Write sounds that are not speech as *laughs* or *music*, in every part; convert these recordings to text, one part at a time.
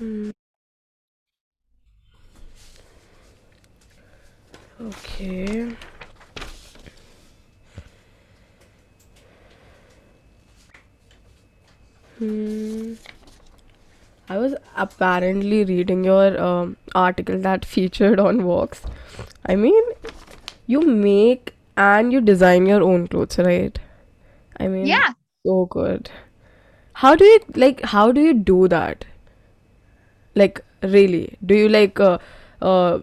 Mm. Okay. Hmm. I was apparently reading your um, article that featured on Vox. I mean, you make and you design your own clothes, right? I mean, Yeah. so good. How do you like? How do you do that? Like, really? Do you like, uh, uh,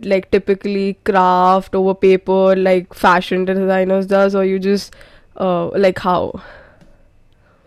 like typically craft over paper like fashion designers does, or you just, uh, like how?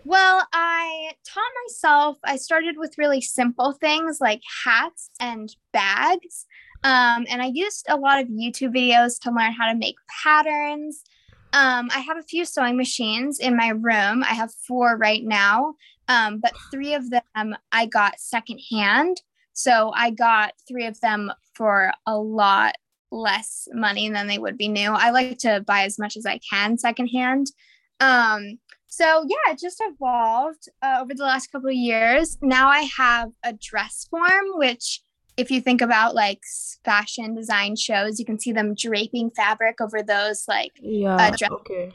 Well, I taught myself, I started with really simple things like hats and bags. Um, and I used a lot of YouTube videos to learn how to make patterns. Um, I have a few sewing machines in my room. I have four right now, um, but three of them I got secondhand. So I got three of them for a lot less money than they would be new. I like to buy as much as I can secondhand. Um, so yeah, it just evolved uh, over the last couple of years. Now I have a dress form, which if you think about like fashion design shows, you can see them draping fabric over those like uh, Yeah, dress. okay.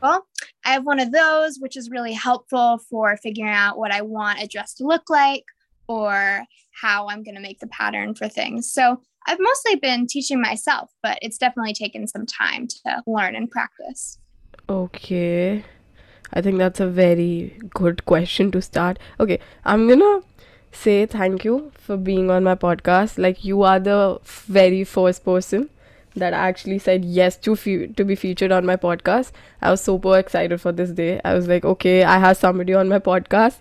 Well, I have one of those, which is really helpful for figuring out what I want a dress to look like or how I'm going to make the pattern for things. So I've mostly been teaching myself, but it's definitely taken some time to learn and practice. Okay. I think that's a very good question to start. Okay, I'm gonna say thank you for being on my podcast. Like you are the very first person that actually said yes to fe- to be featured on my podcast. I was super excited for this day. I was like, okay, I have somebody on my podcast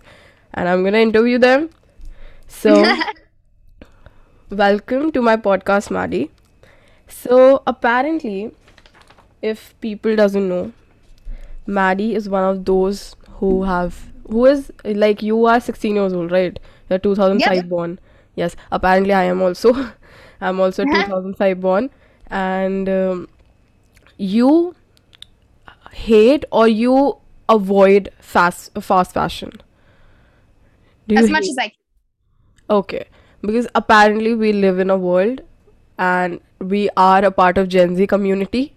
and I'm gonna interview them. So, *laughs* welcome to my podcast, Maddie. So, apparently, if people doesn't know, Maddie is one of those who have who is like you are 16 years old, right? You're yep. 2005 born. Yes, apparently I am also. *laughs* I'm also 2005 born, and um, you hate or you avoid fast fast fashion. Do as much hate? as I can. Okay, because apparently we live in a world, and we are a part of Gen Z community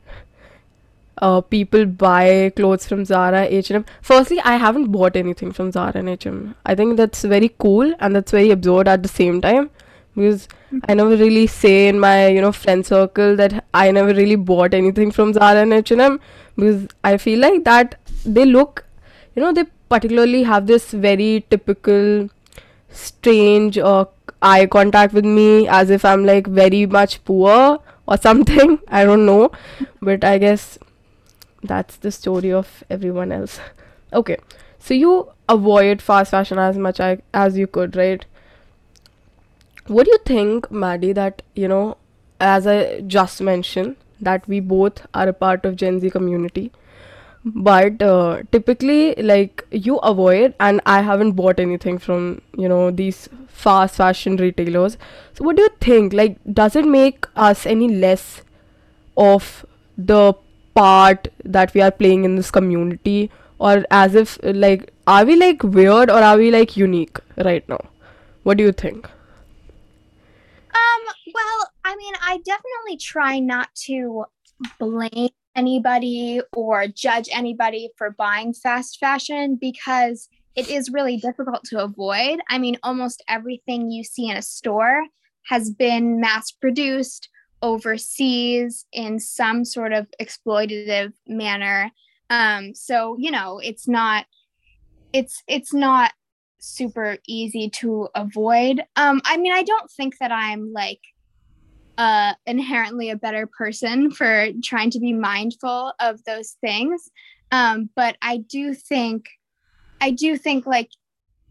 uh, people buy clothes from Zara, H&M. Firstly, I haven't bought anything from Zara and H&M. I think that's very cool and that's very absurd at the same time because I never really say in my you know friend circle that I never really bought anything from Zara and H&M because I feel like that they look you know they particularly have this very typical strange uh, eye contact with me as if I'm like very much poor or *laughs* something. I don't know, but I guess that's the story of everyone else. *laughs* Okay, so you avoid fast fashion as much as you could, right? What do you think, Maddie, that, you know, as I just mentioned, that we both are a part of Gen Z community, but uh, typically, like, you avoid, and I haven't bought anything from, you know, these fast fashion retailers. So, what do you think? Like, does it make us any less of the part that we are playing in this community or as if like are we like weird or are we like unique right now what do you think Um, well, I mean, I definitely try not to blame anybody or judge anybody for buying fast fashion because it is really difficult to avoid. I mean, almost everything you see in a store has been mass produced overseas in some sort of exploitative manner. Um, so, you know, it's not it's it's not super easy to avoid. Um, I mean, I don't think that I'm like uh, inherently a better person for trying to be mindful of those things. Um, but I do think, I do think like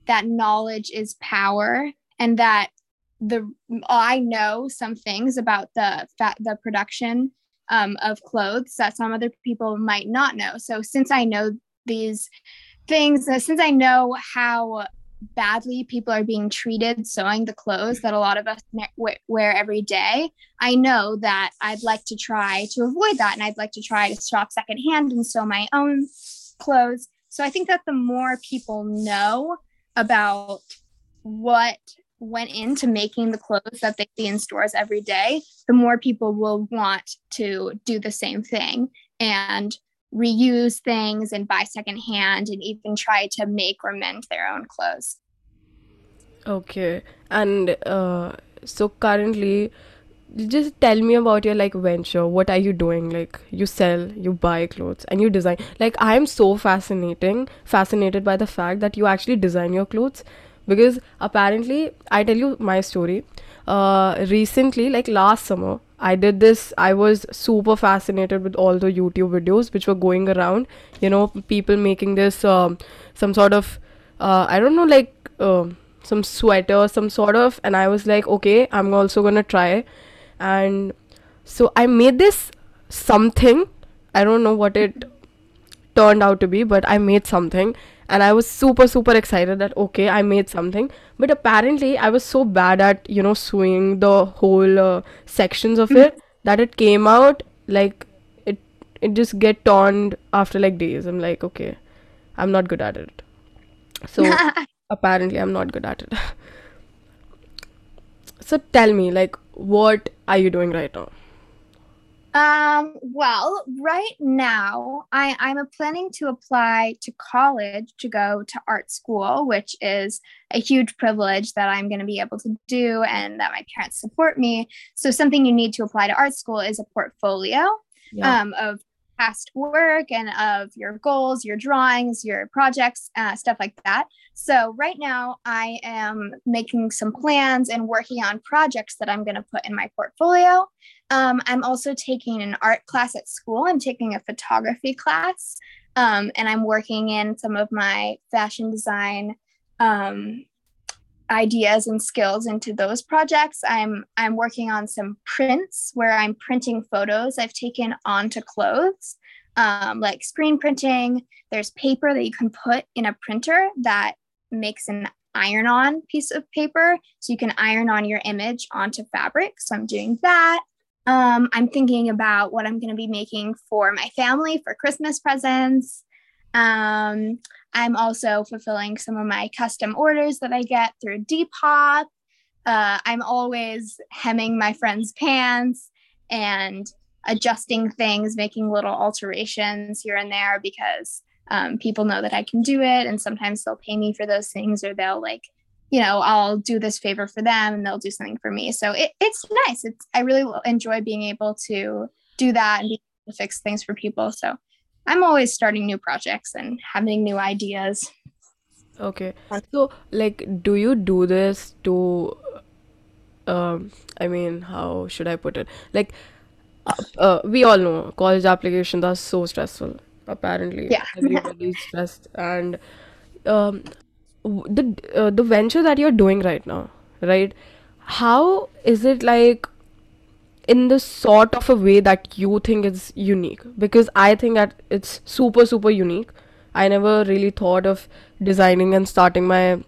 that knowledge is power, and that the I know some things about the fat the production um, of clothes that some other people might not know. So since I know these things, uh, since I know how badly people are being treated sewing the clothes that a lot of us wear every day, I know that I'd like to try to avoid that. And I'd like to try to shop secondhand and sew my own clothes. So I think that the more people know about what went into making the clothes that they see in stores every day, the more people will want to do the same thing and reuse things and buy secondhand and even try to make or mend their own clothes. Okay. And uh, so currently, just tell me about your like venture. What are you doing? Like you sell, you buy clothes, and you design. Like I am so fascinating, fascinated by the fact that you actually design your clothes, because apparently I tell you my story. Uh, recently, like last summer, I did this. I was super fascinated with all the YouTube videos which were going around. You know, people making this um, some sort of uh, I don't know, like. um some sweater, some sort of, and I was like, okay, I'm also gonna try. And so I made this something. I don't know what it turned out to be, but I made something. And I was super, super excited that, okay, I made something. But apparently, I was so bad at, you know, sewing the whole uh, sections of it that it came out like it, it just get torn after like days. I'm like, okay, I'm not good at it. So *laughs* apparently, I'm not good at it. *laughs* So tell me, like, what are you doing right now? Um, well, right now I, I'm planning to apply to college to go to art school, which is a huge privilege that I'm going to be able to do and that my parents support me. So, something you need to apply to art school is a portfolio Yeah. um, of past work and of your goals, your drawings, your projects, uh, stuff like that. So, right now, I am making some plans and working on projects that I'm going to put in my portfolio. Um, I'm also taking an art class at school. I'm taking a photography class, um, and I'm working in some of my fashion design um, ideas and skills into those projects. I'm I'm working on some prints where I'm printing photos I've taken onto clothes, um, like screen printing. There's paper that you can put in a printer that makes an iron-on piece of paper, so you can iron on your image onto fabric. So I'm doing that. Um, I'm thinking about what I'm going to be making for my family for Christmas presents. Um, I'm also fulfilling some of my custom orders that I get through Depop. Uh, I'm always hemming my friends' pants and adjusting things, making little alterations here and there because um, people know that I can do it. And sometimes they'll pay me for those things or they'll like, you know, I'll do this favor for them and they'll do something for me. So it, it's nice. It's I really enjoy being able to do that and be able to fix things for people. So I'm always starting new projects and having new ideas. Okay. So, like, do you do this to, um, I mean, how should I put it? Like, uh, uh, we all know college applications are so stressful. Apparently, Yeah. everybody's *laughs* stressed, and um, w- the uh, the venture that you're doing right now, right? How is it like in the sort of a way that you think is unique? Because I think that it's super super unique. I never really thought of designing and starting my,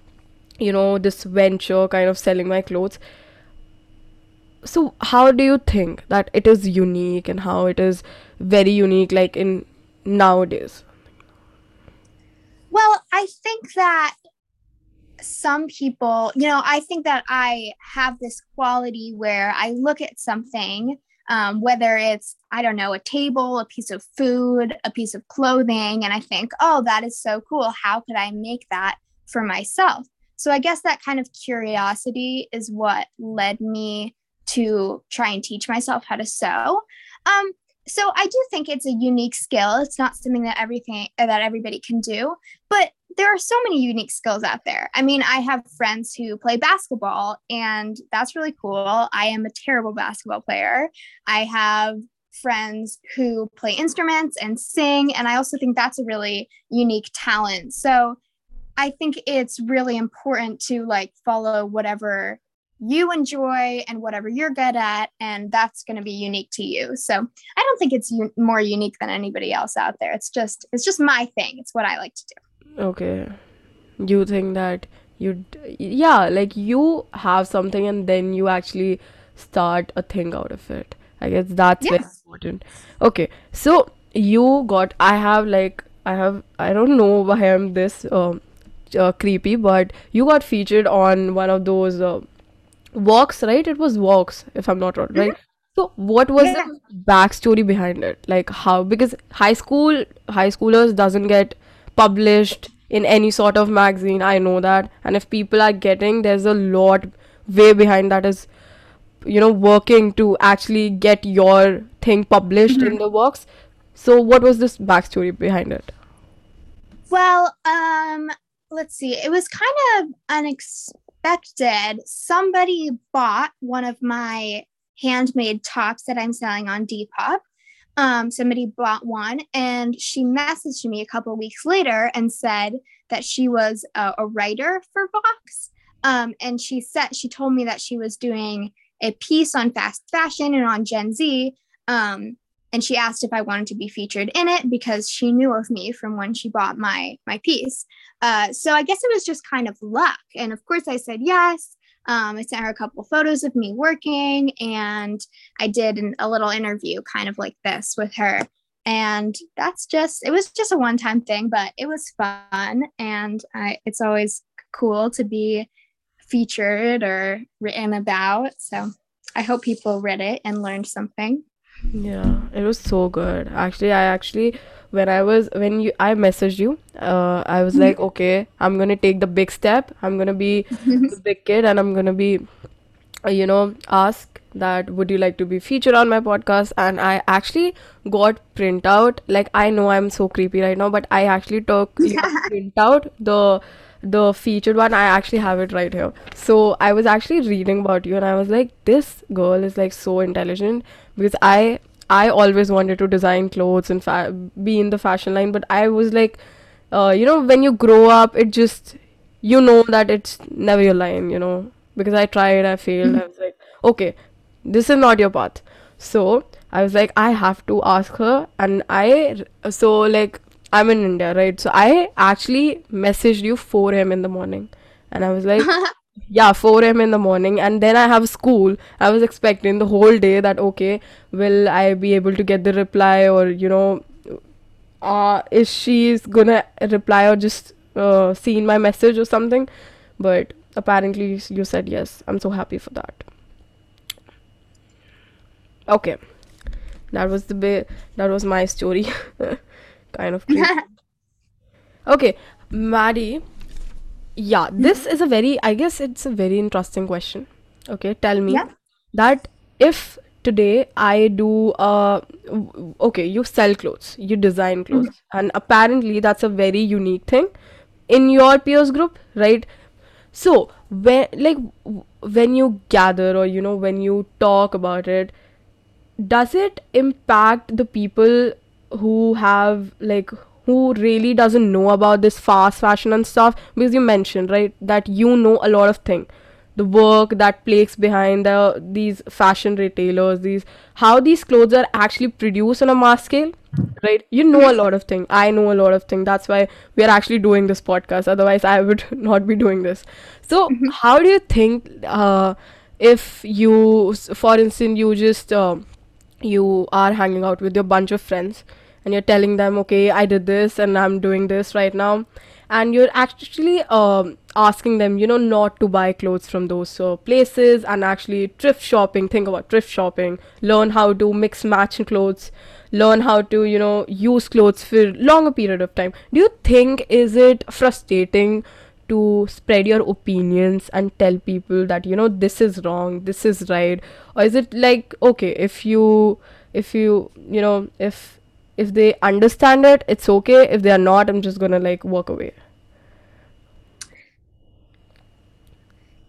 you know, this venture kind of selling my clothes. So how do you think that it is unique and how it is very unique like in nowadays? Well, I think that some people, you know, I think that I have this quality where I look at something, um, whether it's, I don't know, a table, a piece of food, a piece of clothing, and I think, oh, that is so cool. How could I make that for myself? So I guess that kind of curiosity is what led me to try and teach myself how to sew. Um, so I do think it's a unique skill. It's not something that everything that everybody can do, but there are so many unique skills out there. I mean, I have friends who play basketball, and that's really cool. I am a terrible basketball player. I have friends who play instruments and sing, and I also think that's a really unique talent. So I think it's really important to like follow whatever you enjoy and whatever you're good at, and that's going to be unique to you. So I don't think it's u- more unique than anybody else out there. It's just it's just my thing. It's what I like to do. Okay. You think that you, yeah, like you have something and then you actually start a thing out of it. I guess that's very important. Okay, so you got, I have like, I have, I don't know why I'm this um, uh, creepy, but you got featured on one of those uh, Vox, right? It was Vox, if I'm not wrong, right? So what was Yeah. the backstory behind it? Like how? Because high school high schoolers doesn't get published in any sort of magazine. I know that, and if people are getting, there's a lot way behind that is you know working to actually get your thing published in the works. So what was this backstory behind it? Well, um, let's see. It was kind of unexpected. Somebody bought one of my handmade tops that I'm selling on Depop. Um, somebody bought one and she messaged me a couple weeks later and said that she was a, a writer for Vox. Um, and she said she told me that she was doing a piece on fast fashion and on Gen Z. Um, and she asked if I wanted to be featured in it because she knew of me from when she bought my my piece. Uh, so I guess it was just kind of luck, and of course I said yes. Um, I sent her a couple photos of me working, and I did an, a little interview, kind of like this, with her. And that's just it was just a one time thing, but it was fun, and I, it's always cool to be featured or written about. So I hope people read it and learned something. Yeah, it was so good. Actually, I actually when I was when you I messaged you, uh, I was like, okay, I'm gonna take the big step. I'm gonna be the *laughs* big kid, and I'm gonna be, uh, you know, ask that would you like to be featured on my podcast? And I actually got print out. Like I know I'm so creepy right now, but I actually took you know, *laughs* print out the the featured one. I actually have it right here. So I was actually reading about you, and I was like, this girl is like so intelligent because I I always wanted to design clothes and fa- be in the fashion line, but I was like, uh, you know, when you grow up, it just you know that it's never your line, you know, because I tried, I failed. I was like, okay, this is not your path. So I was like, I have to ask her, and I so like I'm in India, right? So I actually messaged you 4 a.m. in the morning, and I was like, *laughs* yeah, 4 a.m. in the morning, and then I have school. I was expecting the whole day that okay, will I be able to get the reply, or you know, uh, is she's gonna reply or just uh, seen my message or something? But apparently you said yes. I'm so happy for that. Okay, that was the bit. That was my story. *laughs* kind of *laughs* creepy. Okay, Maddie. Yeah, this is a very, I guess it's a very interesting question. Okay, tell me Yeah. that if today I do, uh, w- okay, you sell clothes, you design clothes, and apparently that's a very unique thing in your peers group, right? So when like w- when you gather or you know when you talk about it, does it impact the people who have like who really doesn't know about this fast fashion and stuff because you mentioned right that you know a lot of thing. The work that plays behind the these fashion retailers these how these clothes are actually produced on a mass scale right? You know a lot of thing. I know a lot of thing. That's why we are actually doing this podcast. Otherwise i would *laughs* not be doing this. So how do you think uh, if you for instance you just um you are hanging out with your bunch of friends and you're telling them okay i did this and i'm doing this right now and you're actually um, asking them you know not to buy clothes from those uh, places and actually thrift shopping. Think about thrift shopping. Learn how to mix match clothes. Learn how to you know use clothes for longer period of time. Do you think is it frustrating to spread your opinions and tell people that you know this is wrong this is right or is it like okay if you if you you know if if they understand it it's okay if they are not i'm just gonna like walk away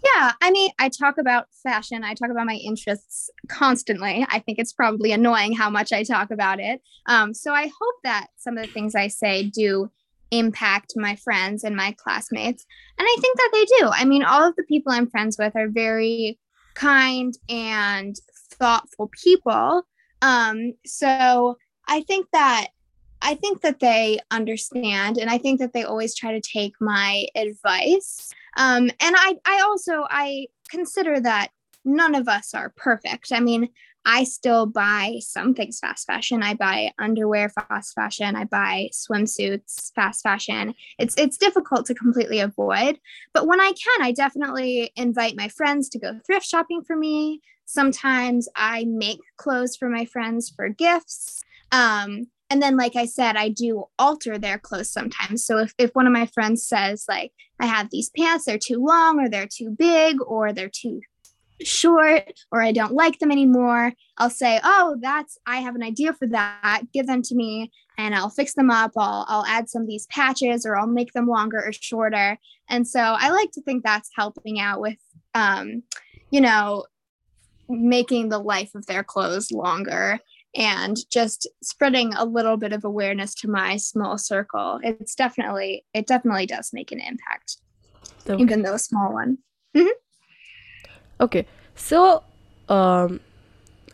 Yeah, I mean, I talk about fashion, I talk about my interests constantly. I think it's probably annoying how much I talk about it. Um, so I hope that some of the things I say do impact my friends and my classmates. And I think that they do. I mean, all of the people I'm friends with are very kind and thoughtful people. Um, so I think that I think that they understand and I think that they always try to take my advice um, and I, I also I consider that none of us are perfect. I mean, I still buy some things fast fashion. I buy underwear fast fashion. I buy swimsuits fast fashion. It's it's difficult to completely avoid, but when I can, I definitely invite my friends to go thrift shopping for me. Sometimes I make clothes for my friends for gifts. Um, and then like i said i do alter their clothes sometimes so if, if one of my friends says like i have these pants they're too long or they're too big or they're too short or i don't like them anymore i'll say oh that's i have an idea for that. Give them to me and i'll fix them up. I'll, I'll add some of these patches or i'll make them longer or shorter. And so i like to think that's helping out with um, you know making the life of their clothes longer and just spreading a little bit of awareness to my small circle. It's definitely it definitely does make an impact even though a small one Okay, so um,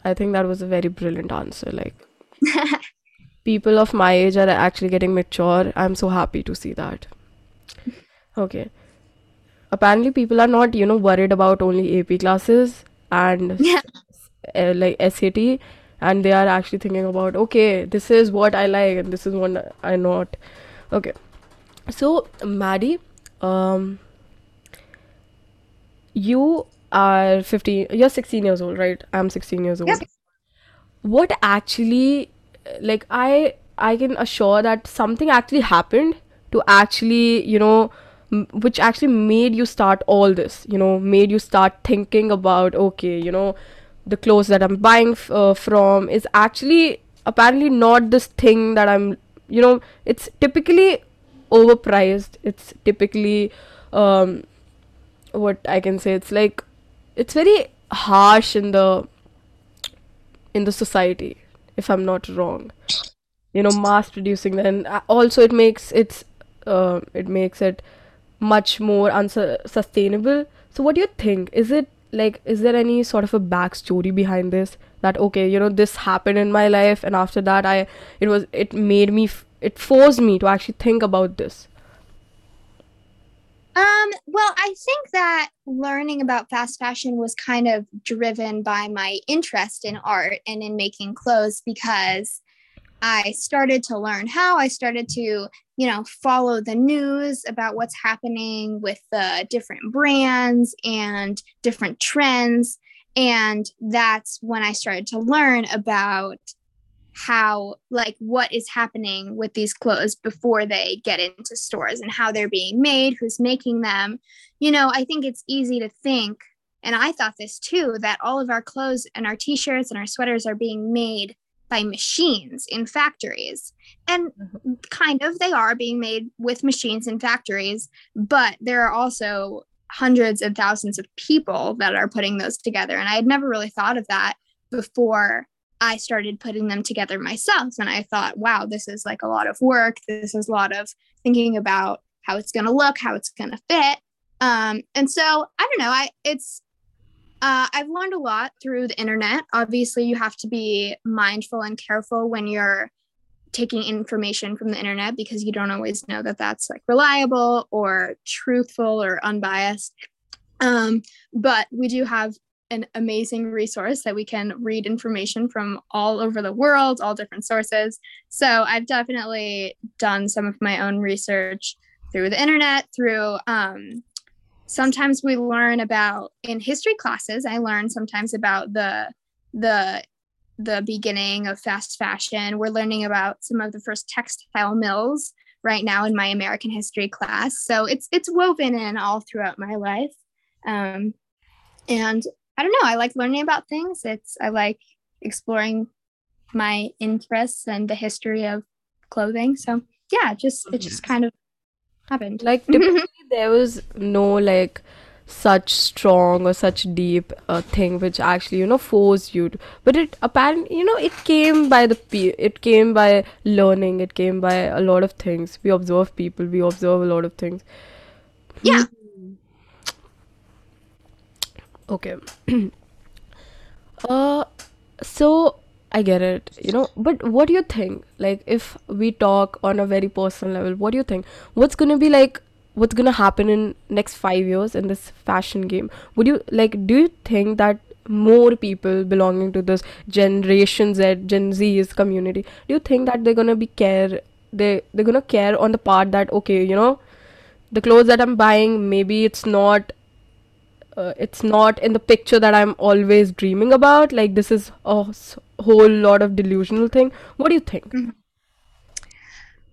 I think that was a very brilliant answer. Like, *laughs* people of my age are actually getting mature. I'm so happy to see that. Okay. Apparently, people are not, you know, worried about only AP classes and yeah uh, like SAT, and they are actually thinking about, okay, this is what I like and this is what I not. Okay. So, Maddie, um, you are 15, you're 16 years old, right? I'm 16 years old. Yes. What actually, like, I I can assure that something actually happened to actually, you know, m- which actually made you start all this, you know, made you start thinking about, okay, you know, the clothes that I'm buying f- uh, from is actually apparently not this thing that I'm, you know, it's typically overpriced. It's typically, um, what I can say, it's like, it's very harsh in the in the society, if I'm not wrong. You know, mass producing. Then also it makes it's uh, it makes it much more unsustainable. So what do you think? Is it like is there any sort of a backstory behind this? That okay, you know, this happened in my life, and after that, I it was it made me it forced me to actually think about this. Um, well, I think that learning about fast fashion was kind of driven by my interest in art and in making clothes because I started to learn how I started to, you know, follow the news about what's happening with the different brands and different trends. And that's when I started to learn about how like what is happening with these clothes before they get into stores and how they're being made who's making them. You know i think it's easy to think and i thought this too that all of our clothes and our t-shirts and our sweaters are being made by machines in factories. And mm-hmm. kind of they are being made with machines in factories but there are also hundreds of thousands of people that are putting those together and i had never really thought of that before I started putting them together myself. And I thought, wow, this is like a lot of work. This is a lot of thinking about how it's going to look, how it's going to fit. Um, and so I don't know. I it's uh, I've learned a lot through the internet. Obviously, you have to be mindful and careful when you're taking information from the internet because you don't always know that that's like reliable or truthful or unbiased. Um, but we do have an amazing resource that we can read information from all over the world, all different sources. So I've definitely done some of my own research through the internet, through um, sometimes we learn about in history classes. I learn sometimes about the the the beginning of fast fashion. We're learning about some of the first textile mills right now in my American history class. So it's it's woven in all throughout my life. Um, and I don't know. I like learning about things. It's I like exploring my interests and the history of clothing. So yeah, just it just kind of happened. Like *laughs* there was no like such strong or such deep uh, thing which actually you know forced you to, but it apparently you know it came by the pe- it came by learning it came by a lot of things we observe people we observe a lot of things Yeah. Okay. *clears throat* Uh so i get it you know but what do you think? Like if we talk on a very personal level what do you think? What's gonna be like what's gonna happen in next five years in this fashion game? Would you like do you think that more people belonging to this generation z gen z's community do you think that they're gonna be care they they're gonna care on the part that okay you know the clothes that i'm buying maybe it's not uh, it's not in the picture that i'm always dreaming about. Like this is a whole lot of delusional thing. What do you think? Mhm.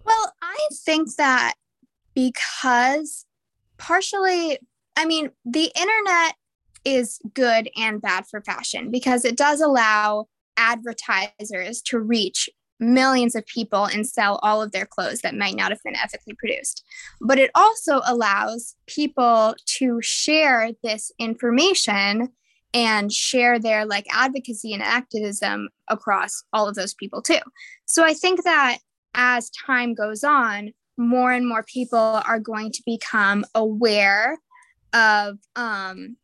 Well, I think that because partially, I mean, the internet is good and bad for fashion because it does allow advertisers to reach millions of people and sell all of their clothes that might not have been ethically produced. But it also allows people to share this information and share their like advocacy and activism across all of those people too. So I think that as time goes on, more and more people are going to become aware of um,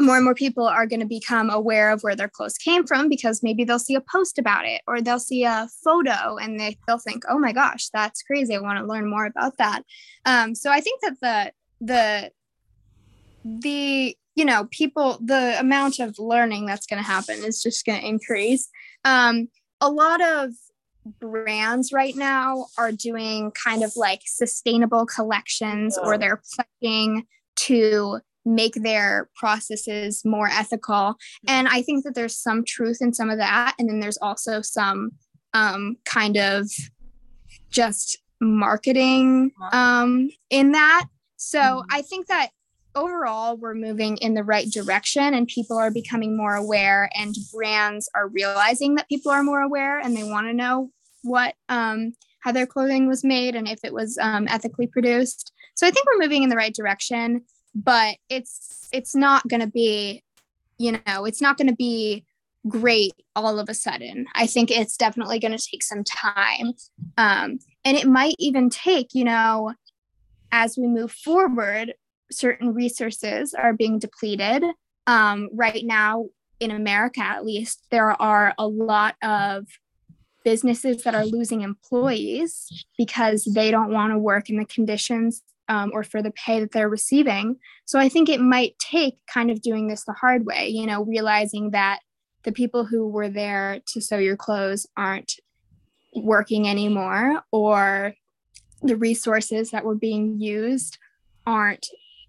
more and more people are going to become aware of where their clothes came from because maybe they'll see a post about it or they'll see a photo and they, they'll think oh my gosh that's crazy. I want to learn more about that. Um, so i think that the the the you know people the amount of learning that's going to happen is just going to increase. Um, a lot of brands right now are doing kind of like sustainable collections or they're pledging to make their processes more ethical. And i think that there's some truth in some of that. And then there's also some um, kind of just marketing um, in that. So Mhm. i think that overall we're moving in the right direction and people are becoming more aware and brands are realizing that people are more aware and they want to know what um, how their clothing was made and if it was um, ethically produced. So i think we're moving in the right direction but it's it's not going to be you know it's not going to be great all of a sudden. I think it's definitely going to take some time. Um, and it might even take you know as we move forward certain resources are being depleted. Um, right now in america at least there are a lot of businesses that are losing employees because they don't want to work in the conditions um, or for the pay that they're receiving. So I think it might take kind of doing this the hard way, you know, realizing that the people who were there to sew your clothes aren't working anymore or the resources that were being used aren't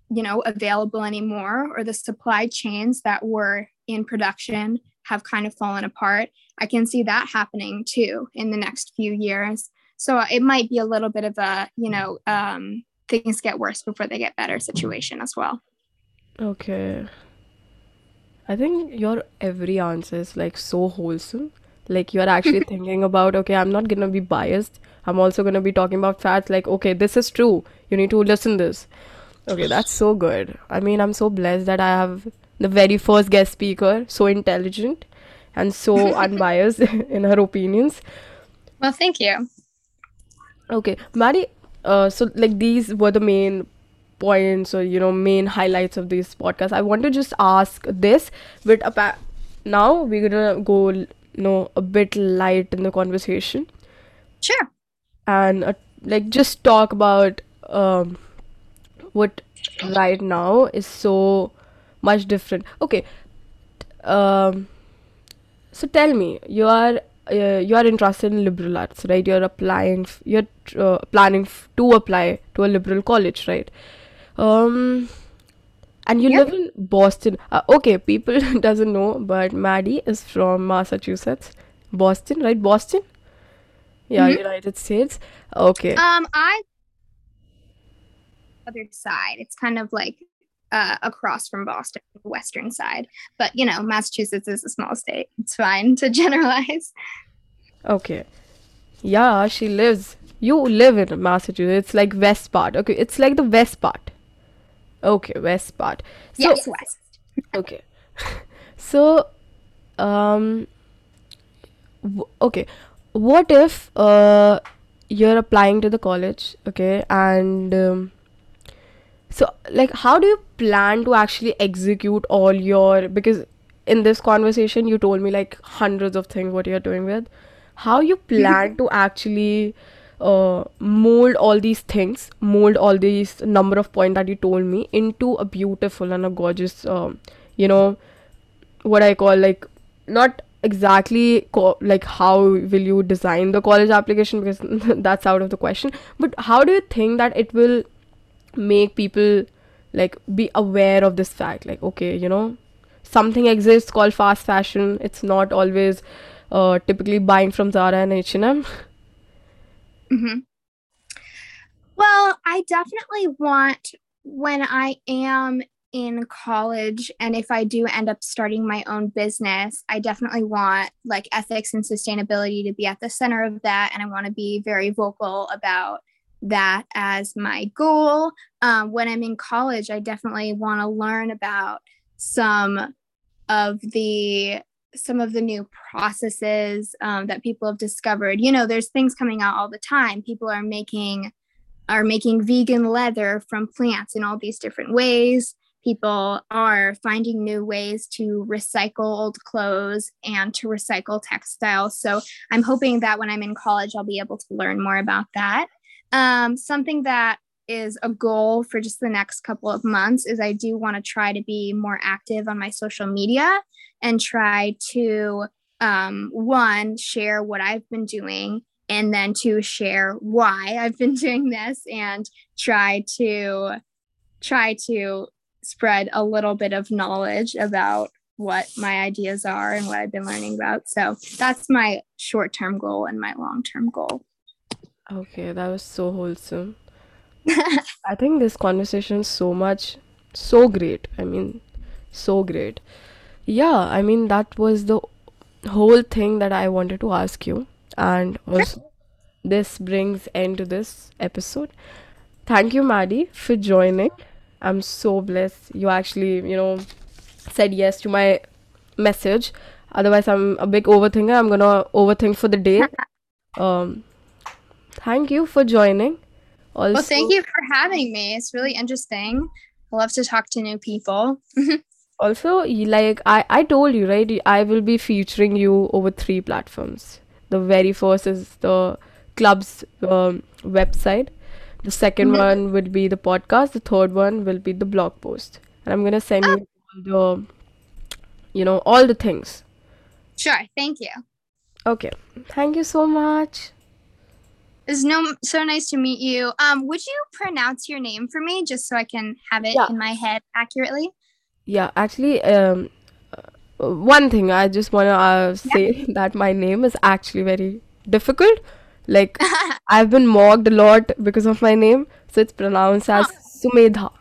you know available anymore or the supply chains that were in production have kind of fallen apart i can see that happening too in the next few years so it might be a little bit of a you know um, things get worse before they get better situation as well Okay. I think your every answer is like so wholesome. Like you're actually *laughs* thinking about, okay, I'm not gonna be biased. I'm also gonna be talking about facts like, okay, this is true. You need to listen this. Okay, that's so good. I mean, I'm so blessed that I have the very first guest speaker, so intelligent and so *laughs* unbiased *laughs* in her opinions. well thank you Okay, Maddie, uh, so like these were the main points or you know main highlights of this podcast. I want to just ask this, but apa- now we're gonna go you know a bit light in the conversation sure and uh, like just talk about um what right now is so much different. Okay, um, so tell me, you are uh, you are interested in liberal arts, right? You're applying, f- you're uh, planning f- to apply to a liberal college, right? Um, and you Yep. live in Boston. Uh, okay, people *laughs* doesn't know, but Maddie is from Massachusetts, Boston, right? Boston, yeah, Mhm. United States. Okay, um i other side it's kind of like uh, across from boston the western side but you know massachusetts is a small state it's fine to *laughs* generalize okay, yeah, she lives. You live in Massachusetts. It's like west part. Okay, it's like the west part. Okay, west part. So yes west okay, *laughs* so um w- okay what if uh you're applying to the college okay and um, so like how do you plan to actually execute all your because in this conversation you told me like hundreds of things what you're doing with. How you plan to actually uh, mold all these things mold all these number of points that you told me into a beautiful and a gorgeous um, you know what I call like not exactly co- like how will you design the college application because *laughs* that's out of the question but how do you think that it will make people like be aware of this fact like okay you know something exists called fast fashion it's not always uh, typically buying from Zara and H&M *laughs* hmm Well, I definitely want when I am in college and if I do end up starting my own business, I definitely want like ethics and sustainability to be at the center of that. And I want to be very vocal about that as my goal. Um, when I'm in college, I definitely want to learn about some of the some of the new processes um, that people have discovered. You know there's things coming out all the time. People are making are making vegan leather from plants in all these different ways. People are finding new ways to recycle old clothes and to recycle textiles. So i'm hoping that when i'm in college i'll be able to learn more about that um, something that is a goal for just the next couple of months is I do want to try to be more active on my social media and try to um, one share what I've been doing and then to share why *laughs* I've been doing this and try to try to spread a little bit of knowledge about what my ideas are and what I've been learning about. So that's my short-term goal and my long-term goal. Okay that was so wholesome *laughs* I think this conversation is so much, so great. I mean, so great. Yeah, I mean, that was the whole thing that I wanted to ask you. And also, this brings end to this episode. Thank you, Maddie, for joining. I'm so blessed you actually, you know, said yes to my message. Otherwise, I'm a big overthinker. I'm gonna overthink for the day. *laughs* Um, thank you for joining. Well, thank you for having me. It's really interesting. I love to talk to new people. *laughs* Also, like I, I told you, right? I will be featuring you over three platforms. The very first is the club's um, website. The second Mhm. one will be the podcast. The third one will be the blog post. And I'm gonna send Oh, you all the, you know, all the things. sure. Thank you. Okay. Thank you so much. It's no so nice to meet you. Um, would you pronounce your name for me just so I can have it Yeah. in my head accurately? Yeah. Actually, um, uh, one thing I just wanna uh, Yeah. say *laughs* that my name is actually very difficult. Like *laughs* I've been mocked a lot because of my name, so it's pronounced as oh, Sumedha.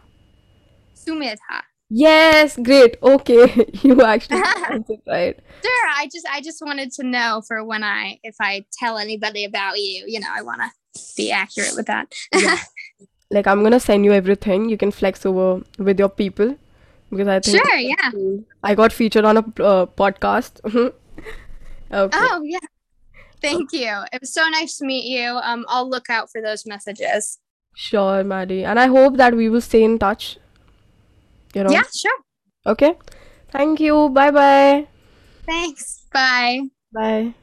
Sumedha. Yes, great. Okay, *laughs* you actually *laughs* right. Sure. I just I just wanted to know for when I if I tell anybody about you, you know, I want to be accurate with that. Yeah, *laughs* like I'm gonna send you everything. You can flex over with your people because I think Sure. Yeah. I got featured on a uh, podcast. Okay, Oh, yeah. Thank you. It was so nice to meet you. Um, I'll look out for those messages. sure, Maddie. And I hope that we will stay in touch, you know. Yeah. Sure. Okay. Thank you. Bye bye. Thanks. Bye. Bye.